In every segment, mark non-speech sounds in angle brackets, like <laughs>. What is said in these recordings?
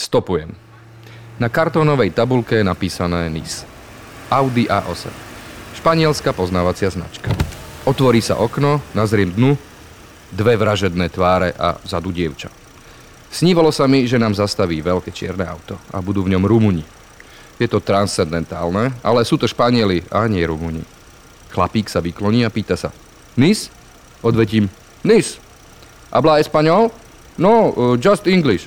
Stopujem. Na kartónovej tabulke je napísané NIS. Audi A8. Španielská poznávacia značka. Otvorí sa okno, nazriem dnu, dve vražedné tváre a vzadu dievča. Snívalo sa mi, že nám zastaví veľké čierne auto a budú v ňom Rumuni. Je to transcendentálne, ale sú to Španieli a nie Rumuni. Chlapík sa vykloní a pýta sa. Nis? Odvetím. Nis. Habla español? No, uh, just English.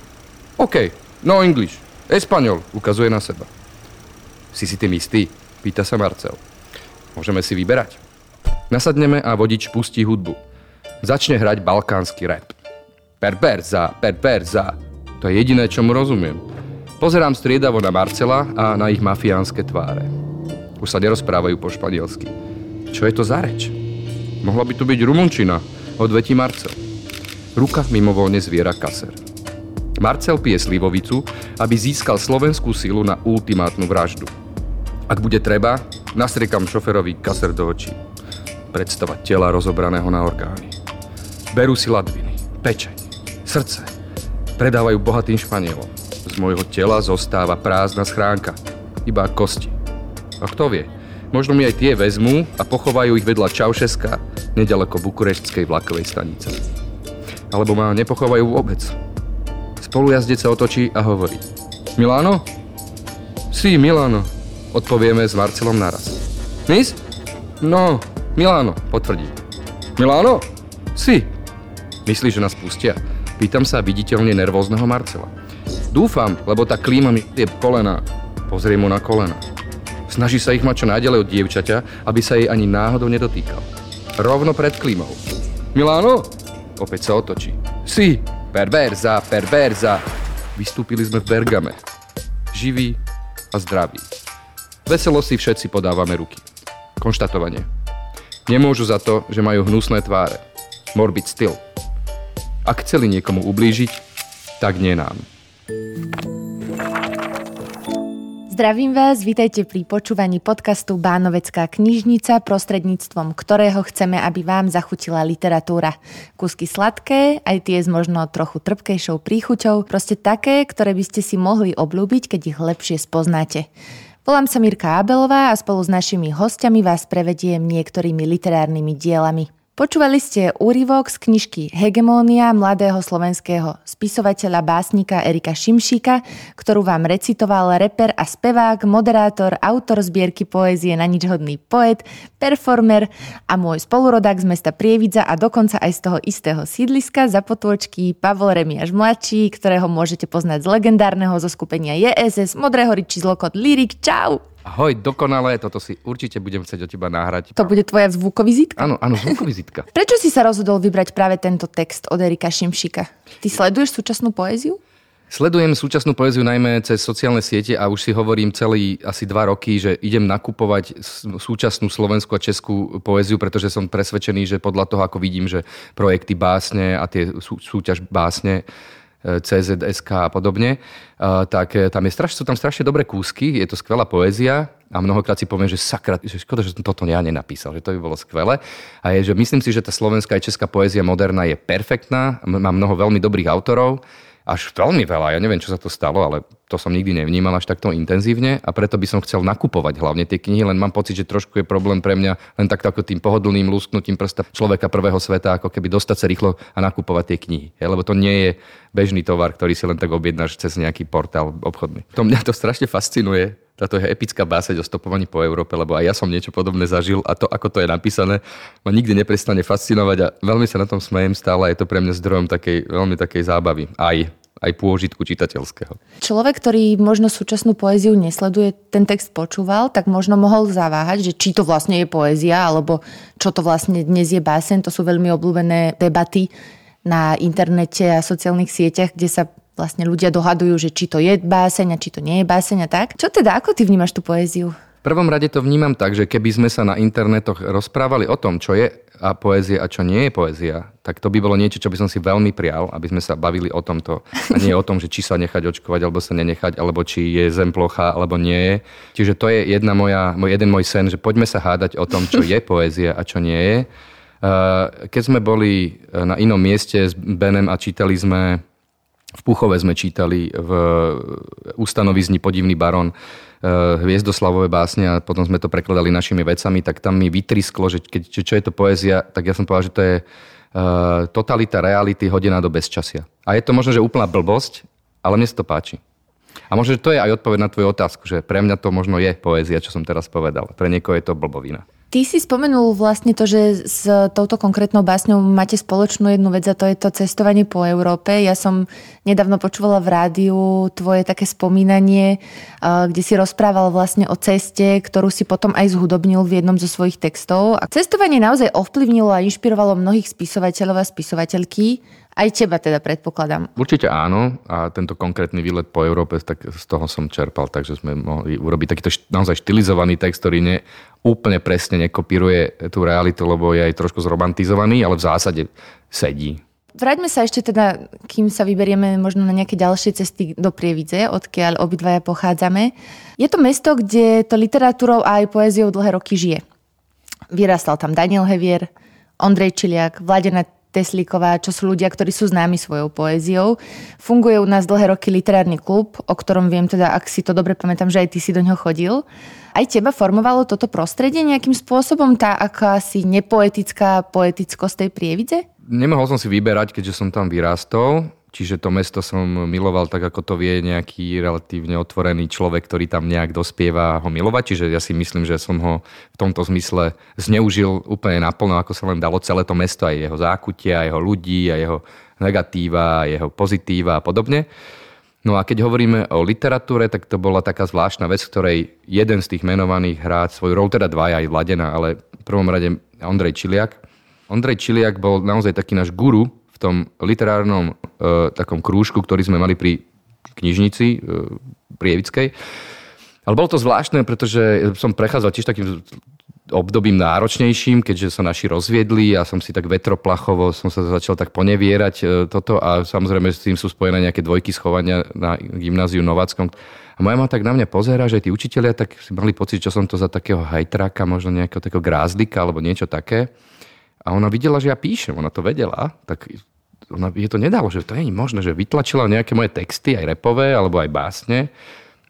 OK, no English. Espanol, ukazuje na seba. Si si tým istý? Pýta sa Marcel. Môžeme si vyberať. Nasadneme a vodič pustí hudbu. Začne hrať balkánsky rap. Perperza, perperza. To je jediné, čo mu rozumiem. Pozerám striedavo na Marcela a na ich mafiánske tváre. Už sa nerozprávajú po španielsky. Čo je to za reč? Mohla by tu byť rumunčina, odvetí Marcel. Ruka mimovolne zviera kaser. Marcel pije slivovicu, aby získal slovenskú silu na ultimátnu vraždu. Ak bude treba, nastriekam šoferovi kaser do očí. Predstava tela rozobraného na orgány. Berú si ladviny, pečeň, srdce. Predávajú bohatým Španielom. Z môjho tela zostáva prázdna schránka. Iba kosti. A kto vie, možno mi aj tie vezmú a pochovajú ich vedľa Čaušeska, nedaleko bukureštskej vlakovej stanice. Alebo ma nepochovajú vôbec, Spolujazdec sa otočí a hovorí. Milano? Sí, Milano, odpovieme s Marcelom naraz. Nis? No, Milano, potvrdí. Milano? Si. Myslí, že nás pustia? Pýtam sa viditeľne nervózneho Marcela. Dúfam, lebo tá klíma mi je kolena. Pozriem mu na kolena. Snaží sa ich mať čo najďalej od dievčaťa, aby sa jej ani náhodou nedotýkal. Rovno pred klímou. Milano? Opäť sa otočí. Si, Perverza, perverza. Vystúpili sme v Bergame. Živí a zdraví. Veselo si všetci podávame ruky. Konštatovanie. Nemôžu za to, že majú hnusné tváre. Morbid styl. Ak chceli niekomu ublížiť, tak nie nám. Zdravím vás, vítajte pri počúvaní podcastu Bánovecká knižnica, prostredníctvom ktorého chceme, aby vám zachutila literatúra. Kúsky sladké, aj tie s možno trochu trpkejšou príchuťou, proste také, ktoré by ste si mohli obľúbiť, keď ich lepšie spoznáte. Volám sa Mirka Abelová a spolu s našimi hostiami vás prevediem niektorými literárnymi dielami. Počúvali ste úryvok z knižky Hegemónia mladého slovenského spisovateľa básnika Erika Šimšíka, ktorú vám recitoval reper a spevák, moderátor, autor zbierky poézie na nič hodný poet, performer a môj spolurodák z mesta Prievidza a dokonca aj z toho istého sídliska za potôčky Pavol Remiaš mladší, ktorého môžete poznať z legendárneho zoskupenia JSS, Modrého riči zlokot Lyrik. Čau! Ahoj, dokonalé, toto si určite budem chcieť od teba nahrať. To bude tvoja zvukovizitka? Áno, áno, zvukovizitka. <laughs> Prečo si sa rozhodol vybrať práve tento text od Erika Šimšika? Ty sleduješ súčasnú poéziu? Sledujem súčasnú poéziu najmä cez sociálne siete a už si hovorím celý asi dva roky, že idem nakupovať súčasnú slovenskú a českú poéziu, pretože som presvedčený, že podľa toho, ako vidím, že projekty básne a tie sú, súťaž básne CZSK a podobne, tak e, tam je straš, sú tam strašne dobré kúsky, je to skvelá poézia a mnohokrát si poviem, že sakra, že škoda, že som toto ja nenapísal, že to by bolo skvelé. A je, že myslím si, že tá slovenská aj česká poézia moderná je perfektná, má mnoho veľmi dobrých autorov až veľmi veľa. Ja neviem, čo sa to stalo, ale to som nikdy nevnímal až takto intenzívne a preto by som chcel nakupovať hlavne tie knihy, len mám pocit, že trošku je problém pre mňa len takto tým pohodlným lusknutím prsta človeka prvého sveta, ako keby dostať sa rýchlo a nakupovať tie knihy. Je, lebo to nie je bežný tovar, ktorý si len tak objednáš cez nejaký portál obchodný. To mňa to strašne fascinuje, táto je epická báseň o stopovaní po Európe, lebo aj ja som niečo podobné zažil a to, ako to je napísané, ma nikdy neprestane fascinovať a veľmi sa na tom smejem stále. Je to pre mňa zdrojom takej, veľmi takej zábavy. Aj aj pôžitku čitateľského. Človek, ktorý možno súčasnú poéziu nesleduje, ten text počúval, tak možno mohol zaváhať, že či to vlastne je poézia, alebo čo to vlastne dnes je básen. To sú veľmi obľúbené debaty na internete a sociálnych sieťach, kde sa vlastne ľudia dohadujú, že či to je báseň a či to nie je báseň a tak. Čo teda, ako ty vnímaš tú poéziu? V prvom rade to vnímam tak, že keby sme sa na internetoch rozprávali o tom, čo je a poézia a čo nie je poézia, tak to by bolo niečo, čo by som si veľmi prial, aby sme sa bavili o tomto. A nie o tom, že či sa nechať očkovať, alebo sa nenechať, alebo či je zem plocha, alebo nie je. Čiže to je jedna moja, môj, jeden môj sen, že poďme sa hádať o tom, čo je poézia a čo nie je. Keď sme boli na inom mieste s Benem a čítali sme V Puchove sme čítali v ustanovizni Podivný baron e, hviezdoslavové básne a potom sme to prekladali našimi vecami, tak tam mi vytrisklo, že keď, čo je to poézia, tak ja som povedal, že to je uh, totalita reality hodená do bezčasia. A je to možno, že úplná blbosť, ale mne sa to páči. A možno, že to je aj odpoveď na tvoju otázku, že pre mňa to možno je poézia, čo som teraz povedal. Pre niekoho je to blbovina. Ty si spomenul vlastne to, že s touto konkrétnou básňou máte spoločnú jednu vec a to je to cestovanie po Európe. Ja som nedávno počúvala v rádiu tvoje také spomínanie, kde si rozprával vlastne o ceste, ktorú si potom aj zhudobnil v jednom zo svojich textov. A cestovanie naozaj ovplyvnilo a inšpirovalo mnohých spisovateľov a spisovateľky. Aj teba teda predpokladám. Určite áno a tento konkrétny výlet po Európe, tak z toho som čerpal, takže sme mohli urobiť takýto naozaj štilizovaný text, ktorý ne, úplne presne nekopíruje tú realitu, lebo je aj trošku zromantizovaný, ale v zásade sedí. Vráťme sa ešte teda, kým sa vyberieme možno na nejaké ďalšie cesty do Prievidze, odkiaľ obidvaja pochádzame. Je to mesto, kde to literatúrou a aj poéziou dlhé roky žije. Vyrastal tam Daniel Hevier, Ondrej Čiliak, Vladena Teslíková, čo sú ľudia, ktorí sú známi svojou poéziou. Funguje u nás dlhé roky literárny klub, o ktorom viem teda, ak si to dobre pamätám, že aj ty si do ňoho chodil. Aj teba formovalo toto prostredie nejakým spôsobom, tá akási nepoetická poetickosť tej prievidze? Nemohol som si vyberať, keďže som tam vyrástol. Čiže to mesto som miloval tak, ako to vie nejaký relatívne otvorený človek, ktorý tam nejak dospieva ho milovať. Čiže ja si myslím, že som ho v tomto zmysle zneužil úplne naplno, ako sa len dalo celé to mesto, aj jeho zákutia, aj jeho ľudí, aj jeho negatíva, aj jeho pozitíva a podobne. No a keď hovoríme o literatúre, tak to bola taká zvláštna vec, ktorej jeden z tých menovaných hrá svoju rolu, teda dvaja aj Vladena, ale v prvom rade Ondrej Čiliak. Ondrej Čiliak bol naozaj taký náš guru tom literárnom e, takom krúžku, ktorý sme mali pri knižnici e, Prievickej. Ale bolo to zvláštne, pretože som prechádzal tiež takým obdobím náročnejším, keďže sa naši rozviedli a som si tak vetroplachovo som sa začal tak ponevierať e, toto a samozrejme s tým sú spojené nejaké dvojky schovania na gymnáziu Nováckom. A moja ma tak na mňa pozera, že aj tí učiteľia tak si mali pocit, čo som to za takého hajtráka, možno nejakého takého grázlika alebo niečo také. A ona videla, že ja píšem, ona to vedela, tak ona, je to nedalo, že to nie je možné, že vytlačila nejaké moje texty, aj repové, alebo aj básne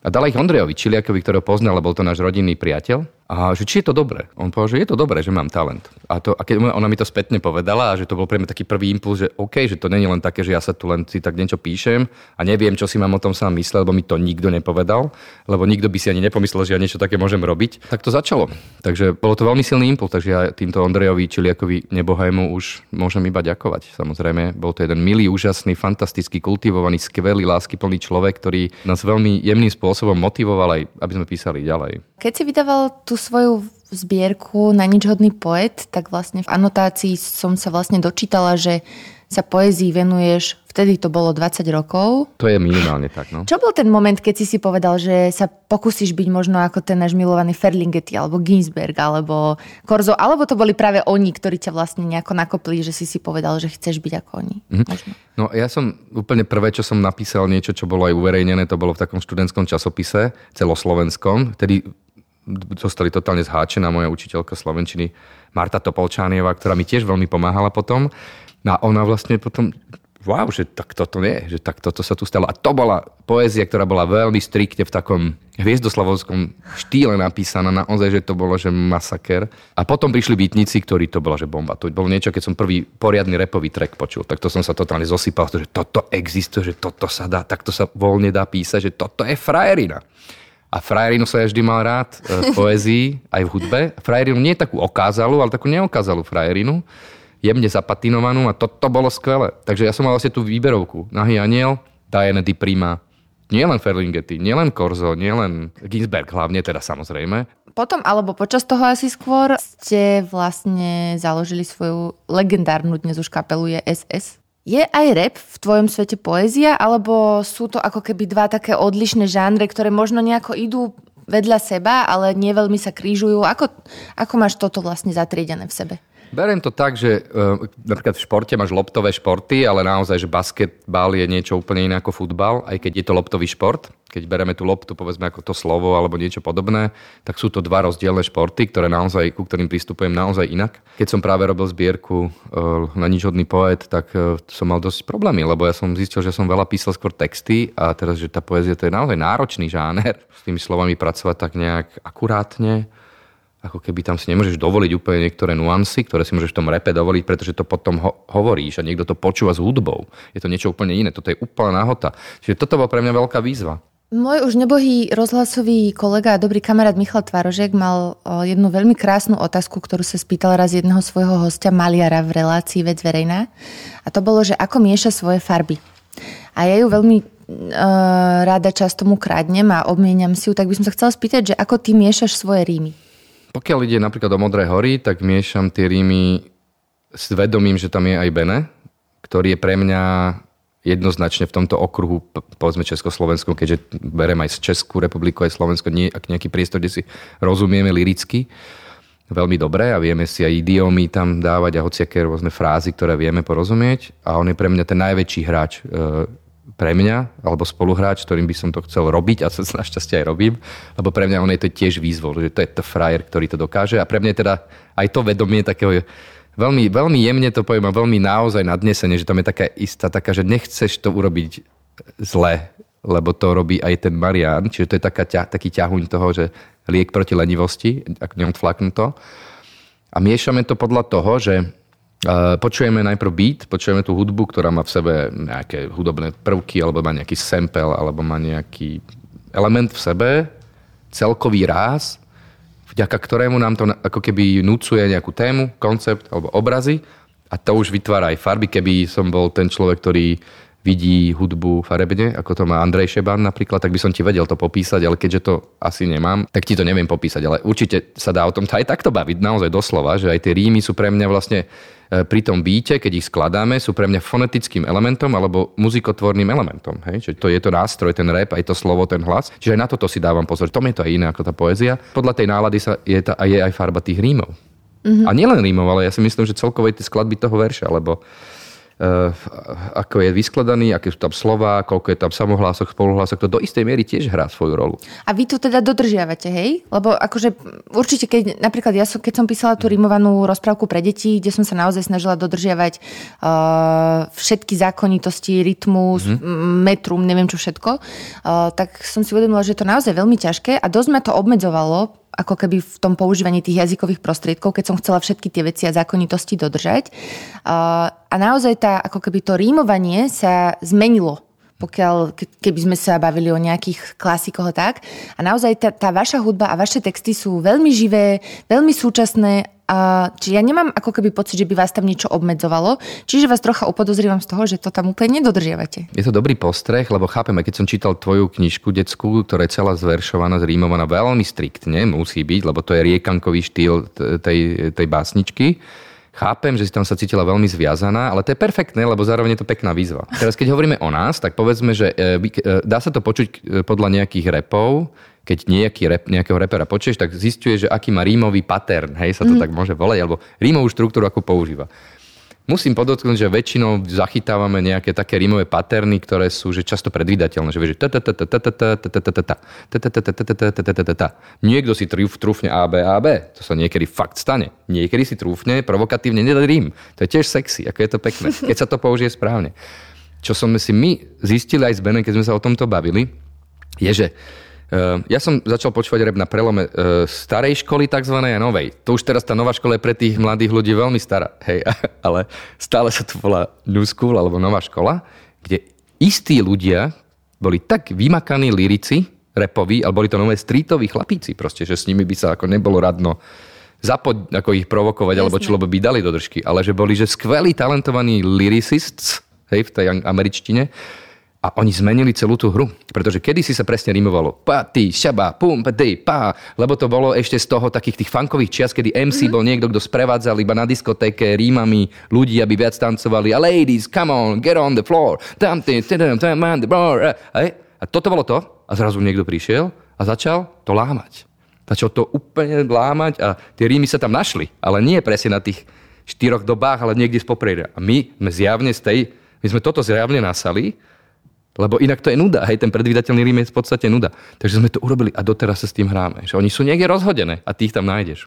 a dala ich Ondrejovi Čiliakovi, ktorého poznal, bol to náš rodinný priateľ. A že či je to dobré? On povedal, že je to dobré, že mám talent. A, to, a keď ona mi to spätne povedala, a že to bol pre mňa taký prvý impuls, že OK, že to není len také, že ja sa tu len si tak niečo píšem a neviem, čo si mám o tom sám myslel, lebo mi to nikto nepovedal, lebo nikto by si ani nepomyslel, že ja niečo také môžem robiť. Tak to začalo. Takže bolo to veľmi silný impuls, takže ja týmto Ondrejovi Čiliakovi nebohajmu už môžem iba ďakovať. Samozrejme, bol to jeden milý, úžasný, fantastický, kultivovaný, skvelý, láskyplný človek, ktorý nás veľmi jemným spôsobom motivoval aj, aby sme písali ďalej. Keď si vydával tú svoju zbierku na nič hodný poet, tak vlastne v anotácii som sa vlastne dočítala, že sa poezii venuješ, vtedy to bolo 20 rokov. To je minimálne tak, no. Čo bol ten moment, keď si si povedal, že sa pokúsiš byť možno ako ten náš milovaný Ferlinghetti, alebo Ginsberg, alebo Korzo, alebo to boli práve oni, ktorí ťa vlastne nejako nakopli, že si si povedal, že chceš byť ako oni? Mm-hmm. No ja som úplne prvé, čo som napísal niečo, čo bolo aj uverejnené, to bolo v takom študentskom časopise, celoslovenskom, tedy zostali totálne zháčená moja učiteľka slovenčiny Marta Topolčánieva, ktorá mi tiež veľmi pomáhala potom. No a ona vlastne potom, wow, že tak toto nie, že tak toto sa tu stalo. A to bola poézia, ktorá bola veľmi striktne v takom hviezdoslavovskom štýle napísaná, naozaj, že to bolo, že masaker. A potom prišli bytníci, ktorí to bola, že bomba. To bolo niečo, keď som prvý poriadny repový track počul, tak to som sa totálne zosypal, že toto existuje, že toto sa dá, takto sa voľne dá písať, že toto je frajerina. A frajerinu sa ja vždy mal rád e, v poezii, aj v hudbe. Frajerinu nie takú okázalú, ale takú neokázalú frajerinu jemne zapatinovanú a toto to bolo skvelé. Takže ja som mal vlastne tú výberovku. Nahý aniel, Diana Di Prima, nielen Ferlinghetti, nielen Korzo, nielen Ginsberg hlavne, teda samozrejme. Potom, alebo počas toho asi skôr, ste vlastne založili svoju legendárnu dnes už kapelu je SS. Je aj rap v tvojom svete poézia, alebo sú to ako keby dva také odlišné žánre, ktoré možno nejako idú vedľa seba, ale neveľmi sa krížujú? Ako, ako máš toto vlastne zatriedené v sebe? Beriem to tak, že uh, napríklad v športe máš loptové športy, ale naozaj, že basketbal je niečo úplne iné ako futbal, aj keď je to loptový šport. Keď bereme tú loptu, povedzme ako to slovo alebo niečo podobné, tak sú to dva rozdielne športy, ktoré naozaj, ku ktorým pristupujem naozaj inak. Keď som práve robil zbierku uh, na ničhodný poet, tak uh, som mal dosť problémy, lebo ja som zistil, že som veľa písal skôr texty a teraz, že tá poézia to je naozaj náročný žáner. S tými slovami pracovať tak nejak akurátne ako keby tam si nemôžeš dovoliť úplne niektoré nuancy, ktoré si môžeš v tom repe dovoliť, pretože to potom ho- hovoríš a niekto to počúva s hudbou. Je to niečo úplne iné, toto je úplná nahota. Čiže toto bola pre mňa veľká výzva. Môj už nebohý rozhlasový kolega a dobrý kamarát Michal Tvarožek mal jednu veľmi krásnu otázku, ktorú sa spýtal raz jedného svojho hostia, maliara v relácii Vec verejná. A to bolo, že ako mieša svoje farby. A ja ju veľmi rada často mu kradnem a obmieniam si ju, tak by som sa chcela spýtať, že ako ty miešaš svoje rímy? Pokiaľ ide napríklad o Modré hory, tak miešam tie rímy s vedomím, že tam je aj Bene, ktorý je pre mňa jednoznačne v tomto okruhu, povedzme Československu, keďže berem aj z Českú republiku, aj Slovensko, nie, ak nejaký priestor, kde si rozumieme liricky veľmi dobre a vieme si aj idiomy tam dávať a hociaké rôzne frázy, ktoré vieme porozumieť. A on je pre mňa ten najväčší hráč e, pre mňa, alebo spoluhráč, ktorým by som to chcel robiť a <laughs> našťastie aj robím, lebo pre mňa on je to tiež výzvol, že to je to frajer, ktorý to dokáže a pre mňa je teda aj to vedomie takého veľmi, veľmi jemne to poviem a veľmi naozaj nadnesenie, že tam je taká istá taká, že nechceš to urobiť zle, lebo to robí aj ten Marian, čiže to je taká, taký ťahuň toho, že liek proti lenivosti, ak neodflaknú to. A miešame to podľa toho, že Počujeme najprv beat, počujeme tú hudbu, ktorá má v sebe nejaké hudobné prvky, alebo má nejaký sample, alebo má nejaký element v sebe, celkový ráz, vďaka ktorému nám to ako keby núcuje nejakú tému, koncept alebo obrazy. A to už vytvára aj farby, keby som bol ten človek, ktorý vidí hudbu farebne, ako to má Andrej Šeban napríklad, tak by som ti vedel to popísať, ale keďže to asi nemám, tak ti to neviem popísať. Ale určite sa dá o tom aj takto baviť, naozaj doslova, že aj tie rímy sú pre mňa vlastne e, pri tom bíte, keď ich skladáme, sú pre mňa fonetickým elementom alebo muzikotvorným elementom. Hej? Čiže to je to nástroj, ten rap, aj to slovo, ten hlas. Čiže aj na toto si dávam pozor. To je to aj iné ako tá poézia. Podľa tej nálady sa je, tá, je aj farba tých rímov. Mm-hmm. A nielen rímov, ale ja si myslím, že celkové tie skladby toho verša, lebo ako je vyskladaný, aké sú tam slova, koľko je tam samohlások, spoluhlások, to do istej miery tiež hrá svoju rolu. A vy to teda dodržiavate, hej? Lebo akože určite, keď napríklad ja som, keď som písala tú rimovanú rozprávku pre deti, kde som sa naozaj snažila dodržiavať uh, všetky zákonitosti, rytmus, mm-hmm. metrum, neviem čo všetko, uh, tak som si uvedomila, že je to naozaj veľmi ťažké a dosť ma to obmedzovalo ako keby v tom používaní tých jazykových prostriedkov, keď som chcela všetky tie veci a zákonitosti dodržať. A naozaj tá, ako keby to rímovanie sa zmenilo pokiaľ, keby sme sa bavili o nejakých klasikoch tak. A naozaj tá, tá vaša hudba a vaše texty sú veľmi živé, veľmi súčasné čiže ja nemám ako keby pocit, že by vás tam niečo obmedzovalo, čiže vás trocha upodozrievam z toho, že to tam úplne nedodržiavate. Je to dobrý postreh, lebo chápem, keď som čítal tvoju knižku detskú, ktorá je celá zveršovaná, zrímovaná veľmi striktne, musí byť, lebo to je riekankový štýl tej, tej básničky. Chápem, že si tam sa cítila veľmi zviazaná, ale to je perfektné, lebo zároveň je to pekná výzva. Teraz keď hovoríme o nás, tak povedzme, že e, e, dá sa to počuť e, podľa nejakých repov, keď nejaký rep, nejakého repera počuješ, tak zistuje, že aký má rímový pattern, hej, sa to mm. tak môže volať, alebo rímovú štruktúru, ako používa. Musím podotknúť, že väčšinou zachytávame nejaké také rímové paterny, ktoré sú že často predvídateľné, že vieš, Niekto si trúfne A, B, A, B. To sa niekedy fakt stane. Niekedy si trúfne provokatívne nedať rím. To je tiež sexy, ako je to pekné, keď sa to použije správne. Čo sme si my zistili aj s Benem, keď sme sa o tomto bavili, je, že Ehm, ja som začal počúvať rap na prelome ehm, starej školy tzv. a novej. To už teraz tá nová škola je pre tých mladých ľudí veľmi stará. Hej, <laughs> ale stále sa to volá New School alebo nová škola, kde istí ľudia boli tak vymakaní lirici repoví, ale boli to nové streetoví chlapíci proste, že s nimi by sa ako nebolo radno zapod, ako ich provokovať, Jasne. alebo čo, lebo by dali do držky. Ale že boli, že skvelí, talentovaní lyricists, hej, v tej američtine, a oni zmenili celú tú hru. Pretože kedysi sa presne rimovalo pa, ty, šaba, pum, ty, pa, lebo to bolo ešte z toho takých tých funkových čias, kedy MC mm-hmm. bol niekto, kto sprevádzal iba na diskotéke rímami ľudí, aby viac tancovali. A ladies, come on, get on the floor. Tam, ty, tam, tam, man, the bar. A toto bolo to. A zrazu niekto prišiel a začal to lámať. Začal to úplne lámať a tie rímy sa tam našli. Ale nie presne na tých štyroch dobách, ale niekde z popredia. A my sme zjavne z tej, my sme toto zjavne nasali, lebo inak to je nuda, hej, ten predvydateľný rím je v podstate nuda. Takže sme to urobili a doteraz sa s tým hráme. Že oni sú niekde rozhodené a tých tam nájdeš.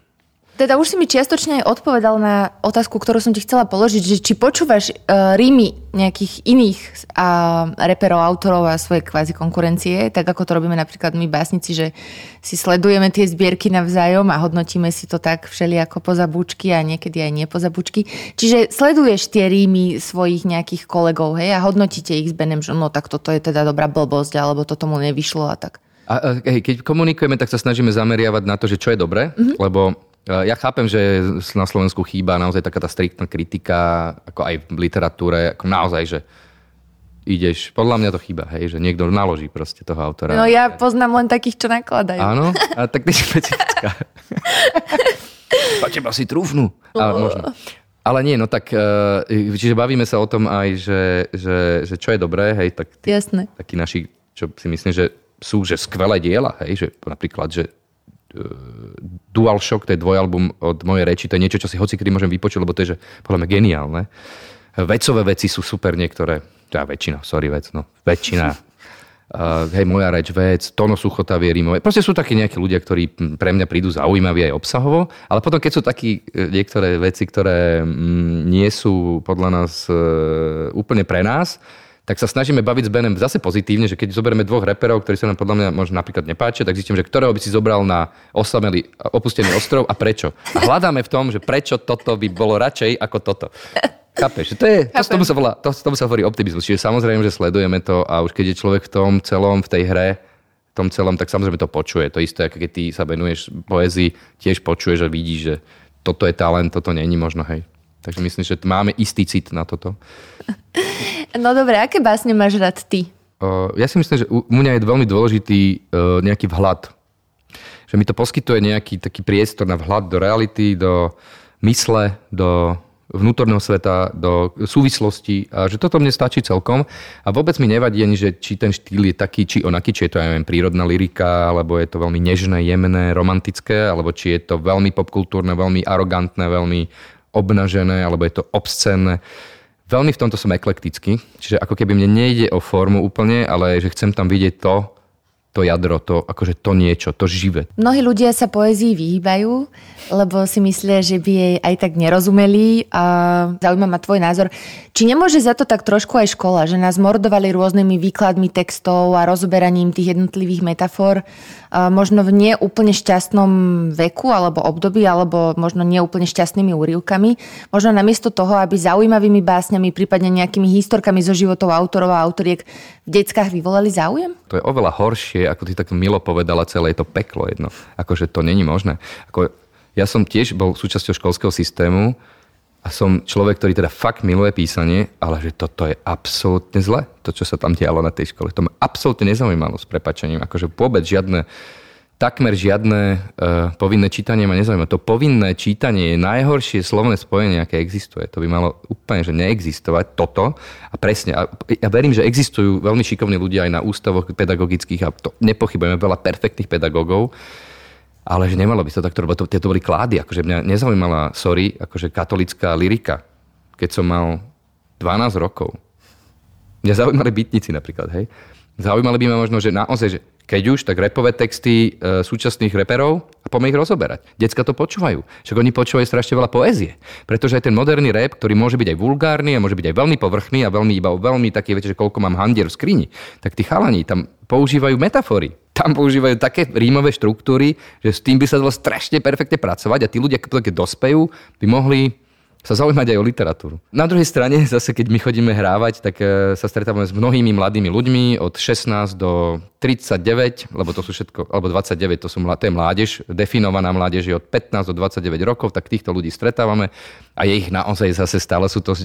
Teda už si mi čiastočne aj odpovedal na otázku, ktorú som ti chcela položiť, že či počúvaš uh, rímy nejakých iných uh, reperov, autorov a svoje kvázi konkurencie, tak ako to robíme napríklad my básnici, že si sledujeme tie zbierky navzájom a hodnotíme si to tak všeli ako pozabúčky a niekedy aj nepozabúčky. Čiže sleduješ tie rímy svojich nejakých kolegov hej, a hodnotíte ich s Benem, že no tak toto je teda dobrá blbosť, alebo to tomu nevyšlo a tak. A, hej, keď komunikujeme, tak sa snažíme zameriavať na to, že čo je dobre, mm-hmm. lebo ja chápem, že na Slovensku chýba naozaj taká tá striktná kritika, ako aj v literatúre, ako naozaj, že ideš, podľa mňa to chýba, hej, že niekto naloží proste toho autora. No ja poznám len takých, čo nakladajú. Áno, a tak ty si špecifická. teba si trúfnu. Ale možno. Ale nie, no tak, e, čiže bavíme sa o tom aj, že, že, že čo je dobré, hej, tak tí, Jasné. takí naši, čo si myslím, že sú že skvelé diela, hej, že napríklad, že DualShock, to je dvojalbum od mojej reči, to je niečo, čo si hoci kedy môžem vypočuť, lebo to je že, podľa mňa geniálne. Vecové veci sú super niektoré, teda väčšina, sorry vec, no, väčšina. Uh, <laughs> hej, moja reč, vec, Tono Suchotavie, Rímové. Proste sú takí nejakí ľudia, ktorí pre mňa prídu zaujímaví aj obsahovo, ale potom keď sú takí e, niektoré veci, ktoré mm, nie sú podľa nás uh, úplne pre nás, tak sa snažíme baviť s Benem zase pozitívne, že keď zoberieme dvoch reperov, ktorí sa nám podľa mňa možno napríklad nepáčia, tak zistím, že ktorého by si zobral na osamelý opustený ostrov a prečo. A hľadáme v tom, že prečo toto by bolo radšej ako toto. Chápeš? To, je, to, tomu sa volá, to, tomu sa hovorí optimizmus. Čiže samozrejme, že sledujeme to a už keď je človek v tom celom, v tej hre, v tom celom, tak samozrejme to počuje. To isté, ako keď ty sa venuješ poezii, tiež počuješ a vidíš, že toto je talent, toto není možno, hej. Takže myslím, že máme istý cit na toto. <laughs> No dobre, aké básne máš rád ty? Uh, ja si myslím, že u mňa je veľmi dôležitý uh, nejaký vhľad. Že mi to poskytuje nejaký taký priestor na vhľad do reality, do mysle, do vnútorného sveta, do súvislosti a že toto mne stačí celkom a vôbec mi nevadí ani, že či ten štýl je taký, či onaký, či je to, ja neviem, prírodná lyrika, alebo je to veľmi nežné, jemné, romantické, alebo či je to veľmi popkultúrne, veľmi arogantné, veľmi obnažené, alebo je to obscénne. Veľmi v tomto som eklektický, čiže ako keby mne nejde o formu úplne, ale že chcem tam vidieť to, to jadro, to, akože to niečo, to živé. Mnohí ľudia sa poezii vyhýbajú, lebo si myslia, že by jej aj tak nerozumeli a zaujíma ma tvoj názor. Či nemôže za to tak trošku aj škola, že nás mordovali rôznymi výkladmi textov a rozoberaním tých jednotlivých metafor, možno v neúplne šťastnom veku alebo období, alebo možno neúplne šťastnými úrivkami. Možno namiesto toho, aby zaujímavými básňami, prípadne nejakými historkami zo životov autorov a autoriek v deckách vyvolali záujem? To je oveľa horšie ako ty tak milo povedala, celé je to peklo jedno. Akože to není možné. Ako, ja som tiež bol súčasťou školského systému a som človek, ktorý teda fakt miluje písanie, ale že toto je absolútne zle, to, čo sa tam dialo na tej škole. To ma absolútne nezaujímalo s prepačením. Akože vôbec žiadne takmer žiadne uh, povinné čítanie ma nezaujíma. To povinné čítanie je najhoršie slovné spojenie, aké existuje. To by malo úplne že neexistovať toto. A presne, a ja verím, že existujú veľmi šikovní ľudia aj na ústavoch pedagogických a to nepochybujeme veľa perfektných pedagógov, ale že nemalo by sa takto robiť. To, to boli klády. Akože mňa nezaujímala, sorry, akože katolická lyrika, keď som mal 12 rokov. Mňa zaujímali bytnici napríklad, hej. Zaujímali by ma možno, že naozaj, že keď už, tak repové texty e, súčasných reperov a poďme ich rozoberať. Decka to počúvajú. Však oni počúvajú strašne veľa poézie. Pretože aj ten moderný rap, ktorý môže byť aj vulgárny a môže byť aj veľmi povrchný a veľmi iba veľmi taký, viete, že koľko mám handier v skrini, tak tí chalani tam používajú metafory. Tam používajú také rímové štruktúry, že s tým by sa dalo strašne perfektne pracovať a tí ľudia, keď dospejú, by mohli sa zaujímať aj o literatúru. Na druhej strane, <laughs> zase keď my chodíme hrávať, tak e, sa stretávame s mnohými mladými ľuďmi od 16 do 39, lebo to sú všetko, alebo 29, to, sú, to je mládež, definovaná mládež je od 15 do 29 rokov, tak týchto ľudí stretávame a je ich naozaj zase stále sú to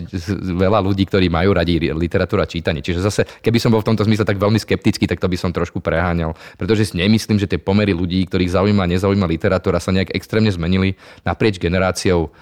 veľa ľudí, ktorí majú radi literatúra čítanie. Čiže zase, keby som bol v tomto zmysle tak veľmi skeptický, tak to by som trošku preháňal. Pretože si nemyslím, že tie pomery ľudí, ktorých zaujíma a nezaujíma literatúra, sa nejak extrémne zmenili naprieč generáciou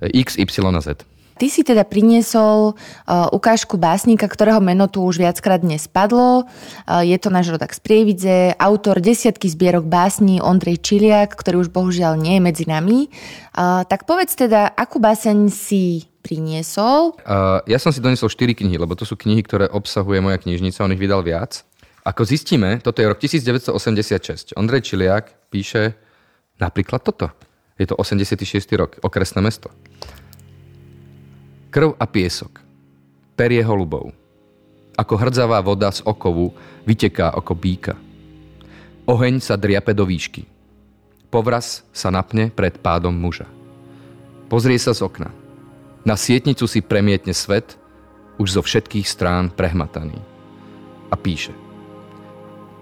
X, Y a Z. Ty si teda priniesol uh, ukážku básnika, ktorého meno tu už viackrát dnes padlo. Uh, je to náš rodak z Prievidze, autor desiatky zbierok básní Ondrej Čiliak, ktorý už bohužiaľ nie je medzi nami. Uh, tak povedz teda, akú báseň si priniesol? Ja som si doniesol 4 knihy, lebo to sú knihy, ktoré obsahuje moja knižnica, on ich vydal viac. Ako zistíme, toto je rok 1986. Ondrej Čiliak píše napríklad toto. Je to 86. rok, okresné mesto. Krv a piesok. Perie holubov. Ako hrdzavá voda z okovu vyteká oko bíka. Oheň sa driape do výšky. Povraz sa napne pred pádom muža. Pozrie sa z okna. Na sietnicu si premietne svet, už zo všetkých strán prehmataný. A píše.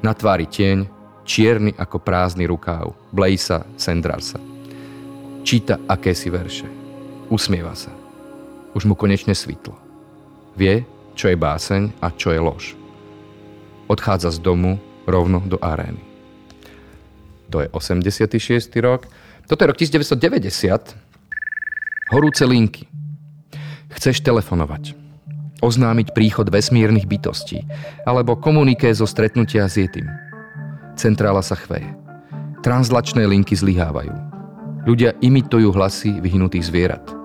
Na tvári tieň, čierny ako prázdny rukáv, Blejsa Sendrarsa. Číta akési verše. Usmieva sa už mu konečne svitlo. Vie, čo je báseň a čo je lož. Odchádza z domu rovno do arény. To je 86. rok. Toto je rok 1990. Horúce linky. Chceš telefonovať. Oznámiť príchod vesmírnych bytostí. Alebo komuniké zo stretnutia s Jetim. Centrála sa chveje. Translačné linky zlyhávajú. Ľudia imitujú hlasy vyhnutých zvierat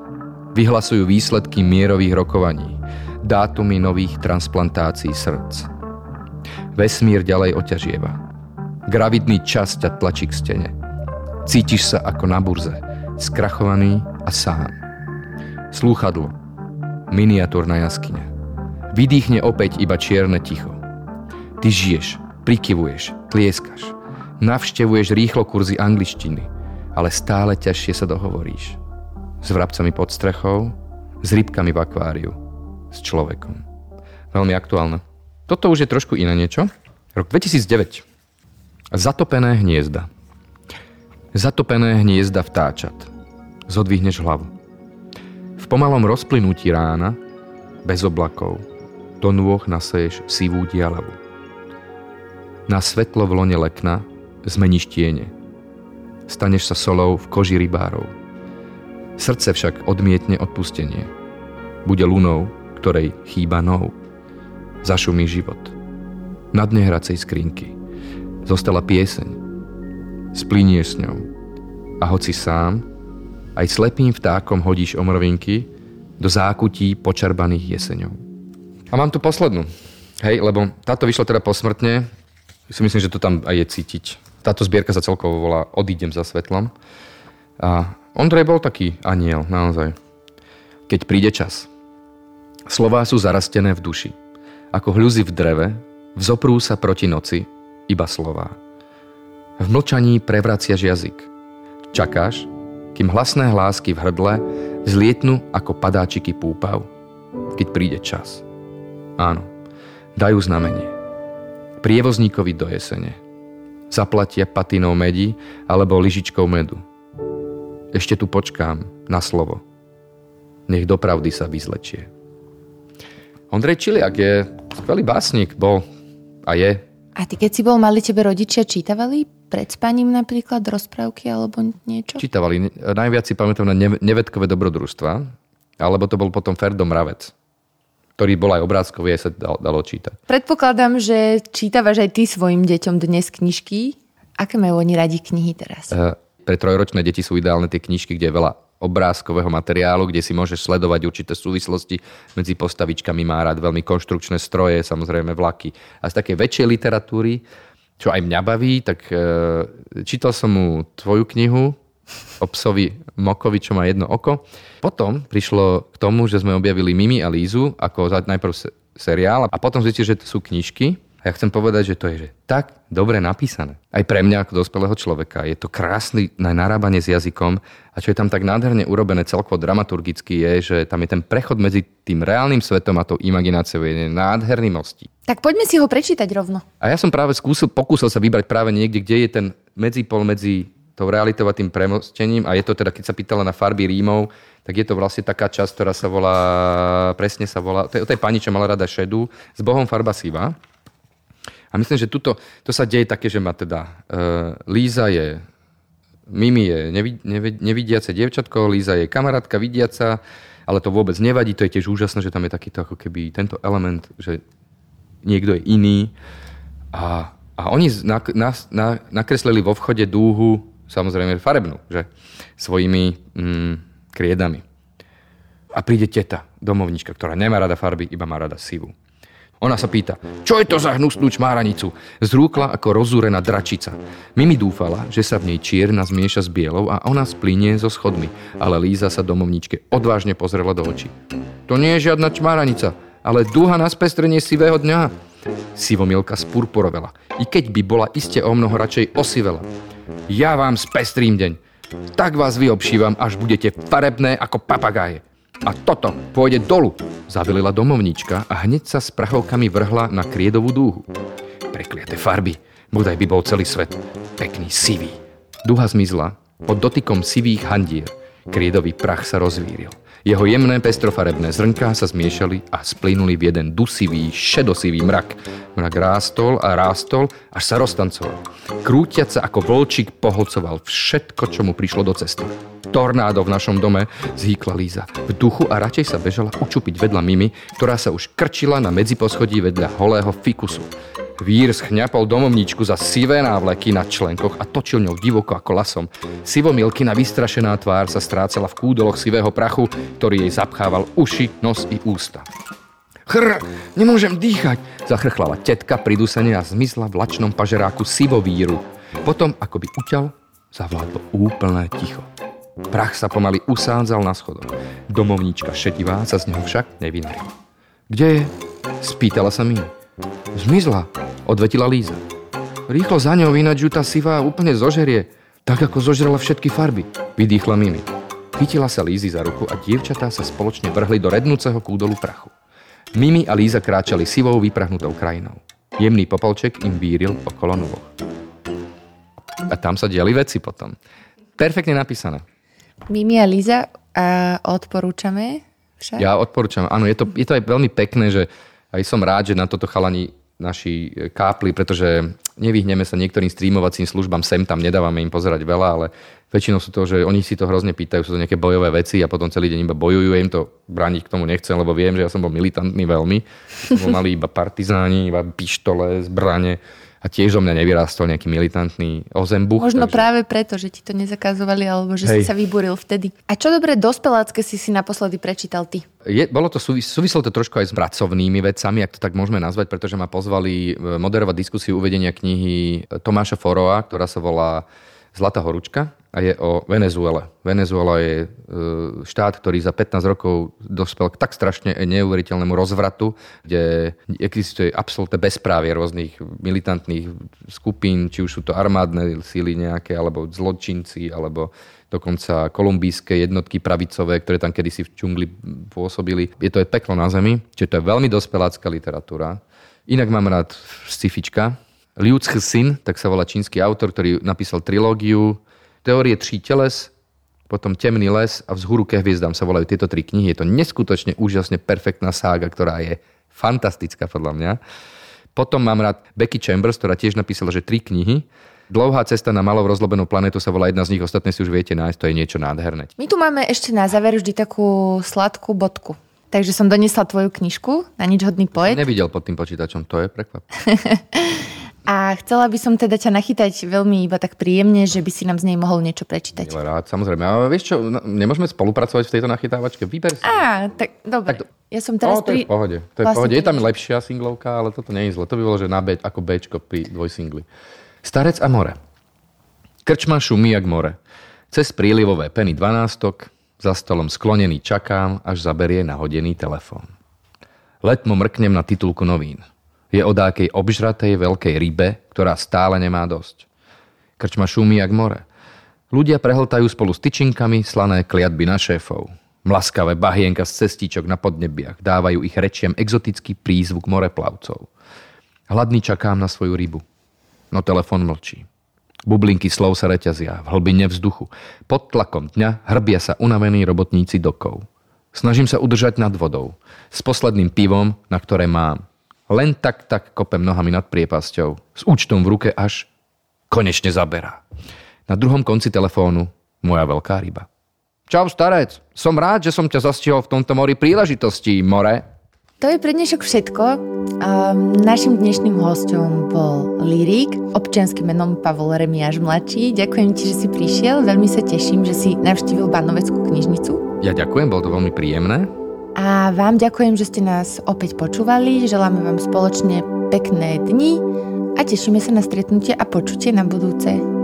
vyhlasujú výsledky mierových rokovaní, dátumy nových transplantácií srdc. Vesmír ďalej oťažieva. Gravidný čas ťa tlačí k stene. Cítiš sa ako na burze, skrachovaný a sám. Slúchadlo. Miniatúrna jaskyňa. Vydýchne opäť iba čierne ticho. Ty žiješ, prikyvuješ, tlieskaš. Navštevuješ rýchlo kurzy angličtiny, ale stále ťažšie sa dohovoríš s vrabcami pod strechou, s rybkami v akváriu, s človekom. Veľmi aktuálne. Toto už je trošku iné niečo. Rok 2009. Zatopené hniezda. Zatopené hniezda vtáčat. Zodvihneš hlavu. V pomalom rozplynutí rána, bez oblakov, do nôh naseješ sivú dialavu. Na svetlo v lone lekna zmeníš tiene. Staneš sa solou v koži rybárov Srdce však odmietne odpustenie. Bude lunou, ktorej chýba nou. Zašumí život. Na dne hracej skrinky zostala pieseň. Splínieš s ňou. A hoci sám, aj slepým vtákom hodíš omrovinky do zákutí počarbaných jeseňov. A mám tu poslednú. Hej, lebo táto vyšla teda posmrtne. Si myslím, že to tam aj je cítiť. Táto zbierka sa celkovo volá Odídem za svetlom. A Ondrej bol taký aniel, naozaj. Keď príde čas. Slová sú zarastené v duši. Ako hľuzy v dreve, vzoprú sa proti noci, iba slová. V mlčaní prevraciaš jazyk. Čakáš, kým hlasné hlásky v hrdle zlietnú ako padáčiky púpav, keď príde čas. Áno, dajú znamenie. Prievozníkovi do jesene. Zaplatia patinou medí alebo lyžičkou medu – ešte tu počkám na slovo. Nech dopravdy sa vyzlečie. Ondrej Čiliak je skvelý básnik, bol a je. A ty keď si bol malý, tebe rodičia čítavali pred spaním napríklad rozprávky alebo niečo? Čítavali. Najviac si pamätám na nevedkové dobrodružstva, alebo to bol potom Ferdo Mravec, ktorý bol aj obrázkový, aj sa dalo čítať. Predpokladám, že čítavaš aj ty svojim deťom dnes knižky. Aké majú oni radi knihy teraz? Uh, pre trojročné deti sú ideálne tie knižky, kde je veľa obrázkového materiálu, kde si môžeš sledovať určité súvislosti medzi postavičkami. Má rád veľmi konštrukčné stroje, samozrejme vlaky. A z také väčšej literatúry, čo aj mňa baví, tak e, čítal som mu tvoju knihu o psovi Mokovi, čo má jedno oko. Potom prišlo k tomu, že sme objavili Mimi a Lízu ako najprv seriál a potom zistili, že to sú knižky a ja chcem povedať, že to je že tak dobre napísané. Aj pre mňa ako dospelého človeka. Je to krásny na narábanie s jazykom a čo je tam tak nádherne urobené celkovo dramaturgicky je, že tam je ten prechod medzi tým reálnym svetom a tou imagináciou je nádherný mostí. Tak poďme si ho prečítať rovno. A ja som práve skúsil, pokúsil sa vybrať práve niekde, kde je ten medzipol medzi tou realitou a tým premostením a je to teda, keď sa pýtala na farby rímov, tak je to vlastne taká časť, ktorá sa volá, presne sa volá, to je, to je pani, čo mala rada šedu, s Bohom farba siva. A myslím, že tuto, to sa deje také, že má teda uh, Líza je Mimi je nevid, nevid, nevidiace dievčatko, Líza je kamarátka vidiaca ale to vôbec nevadí, to je tiež úžasné, že tam je takýto ako keby tento element, že niekto je iný a, a oni na, na, na, nakreslili vo vchode dúhu, samozrejme farebnú, že svojimi mm, kriedami. A príde teta, domovnička, ktorá nemá rada farby, iba má rada sivu. Ona sa pýta, čo je to za hnusnú čmáranicu? Zrúkla ako rozúrená dračica. Mimi dúfala, že sa v nej čierna zmieša s bielou a ona splinie so schodmi, ale Líza sa domovničke odvážne pozrela do očí. To nie je žiadna čmáranica, ale dúha na spestrenie sivého dňa. Sivomilka spurpurovela, i keď by bola iste o mnoho radšej osivela. Ja vám spestrím deň. Tak vás vyobšívam, až budete farebné ako papagáje. A toto pôjde dolu, zavilila domovnička a hneď sa s prachovkami vrhla na kriedovú dúhu. Prekliaté farby, bodaj by bol celý svet pekný sivý. Duha zmizla, pod dotykom sivých handier. Kriedový prach sa rozvíril. Jeho jemné pestrofarebné zrnká sa zmiešali a splynuli v jeden dusivý, šedosivý mrak. Mrak rástol a rástol, až sa roztancoval. Krútiac sa ako vlčík pohlcoval všetko, čo mu prišlo do cesty. Tornádo v našom dome, zhýkla Líza. V duchu a radšej sa bežala učupiť vedľa Mimi, ktorá sa už krčila na medziposchodí vedľa holého fikusu. Vír schňapol domovničku za sivé návleky na členkoch a točil ňou divoko ako lasom. Sivomilkina vystrašená tvár sa strácala v kúdoloch sivého prachu, ktorý jej zapchával uši, nos i ústa. Chr, nemôžem dýchať, zachrchlala tetka pridusene a zmizla v lačnom pažeráku sivovíru. Potom, ako by uťal, zavládlo úplné ticho. Prach sa pomaly usádzal na schodom. Domovnička šedivá sa z neho však nevynarila. Kde je? Spýtala sa mi. Zmizla, odvetila Líza. Rýchlo za ňou ináč ju tá sivá úplne zožerie, tak ako zožrala všetky farby, vydýchla Mimi. Chytila sa Lízy za ruku a dievčatá sa spoločne vrhli do rednúceho kúdolu prachu. Mimi a Líza kráčali sivou vyprahnutou krajinou. Jemný popolček im víril okolo nôh. A tam sa diali veci potom. Perfektne napísané. Mimi a Líza a odporúčame však? Ja odporúčam, áno, je to, je to aj veľmi pekné, že aj som rád, že na toto chalani naši kápli, pretože nevyhneme sa niektorým streamovacím službám sem tam, nedávame im pozerať veľa, ale väčšinou sú to, že oni si to hrozne pýtajú, sú to nejaké bojové veci a potom celý deň iba bojujú, ja im to brániť k tomu nechcem, lebo viem, že ja som bol militantný veľmi, som bol mali iba partizáni, iba pištole, zbrane a tiež zo mňa nevyrástol nejaký militantný ozembuch. Možno takže... práve preto, že ti to nezakazovali, alebo že Hej. si sa vyburil vtedy. A čo dobre dospelácké si si naposledy prečítal ty? Je, bolo to súvis, súvislo to trošku aj s pracovnými vecami, ak to tak môžeme nazvať, pretože ma pozvali e, moderovať diskusiu uvedenia knihy Tomáša Foroa, ktorá sa volá Zlatá horúčka a je o Venezuele. Venezuela je e, štát, ktorý za 15 rokov dospel k tak strašne neuveriteľnému rozvratu, kde existuje absolútne bezprávie rôznych militantných skupín, či už sú to armádne síly nejaké, alebo zločinci, alebo dokonca kolumbijské jednotky pravicové, ktoré tam kedysi v džungli pôsobili. Je to aj peklo na zemi, čiže to je veľmi dospelácká literatúra. Inak mám rád scifička. Liu Cixin, tak sa volá čínsky autor, ktorý napísal trilógiu Teórie tří teles, potom Temný les a Vzhúru ke hviezdám sa volajú tieto tri knihy. Je to neskutočne úžasne perfektná sága, ktorá je fantastická podľa mňa. Potom mám rád Becky Chambers, ktorá tiež napísala, že tri knihy. Dlouhá cesta na malou rozlobenú planetu sa volá jedna z nich, ostatné si už viete nájsť, to je niečo nádherné. My tu máme ešte na záver vždy takú sladkú bodku. Takže som donesla tvoju knižku na nič hodný poet. Nevidel pod tým počítačom, to je prekvap. <laughs> A chcela by som teda ťa nachytať veľmi iba tak príjemne, že by si nám z nej mohol niečo prečítať. Milé rád, samozrejme. Ale vieš čo, nemôžeme spolupracovať v tejto nachytávačke? Vyber si. Á, tak dobre. Tak, ja som teraz o, to pri... je v pohode. To je, vlastne pohode. je tam lepšia singlovka, ale toto nie je zle. To by bolo, že na B, ako Bčko pri dvojsingli. Starec a more. Krčma šumí jak more. Cez prílivové peny dvanástok, za stolom sklonený čakám, až zaberie nahodený telefón. Letmo mrknem na titulku novín. Je o dákej obžratej veľkej rybe, ktorá stále nemá dosť. Krčma šumí jak more. Ľudia prehltajú spolu s tyčinkami slané kliatby na šéfov. Mlaskavé bahienka z cestičok na podnebiach dávajú ich rečiem exotický prízvuk moreplavcov. Hladný čakám na svoju rybu. No telefon mlčí. Bublinky slov sa reťazia v hlbine vzduchu. Pod tlakom dňa hrbia sa unavení robotníci dokov. Snažím sa udržať nad vodou. S posledným pivom, na ktoré mám. Len tak, tak kopem nohami nad priepasťou. S účtom v ruke až konečne zaberá. Na druhom konci telefónu moja veľká ryba. Čau, starec. Som rád, že som ťa zastihol v tomto mori príležitostí, more. To je pre dnešok všetko. Um, našim dnešným hostom bol Lirik, občianským menom Pavol Remiáš mladší. Ďakujem ti, že si prišiel. Veľmi sa teším, že si navštívil Banoveckú knižnicu. Ja ďakujem, bolo to veľmi príjemné. A vám ďakujem, že ste nás opäť počúvali. Želáme vám spoločne pekné dni a tešíme sa na stretnutie a počutie na budúce.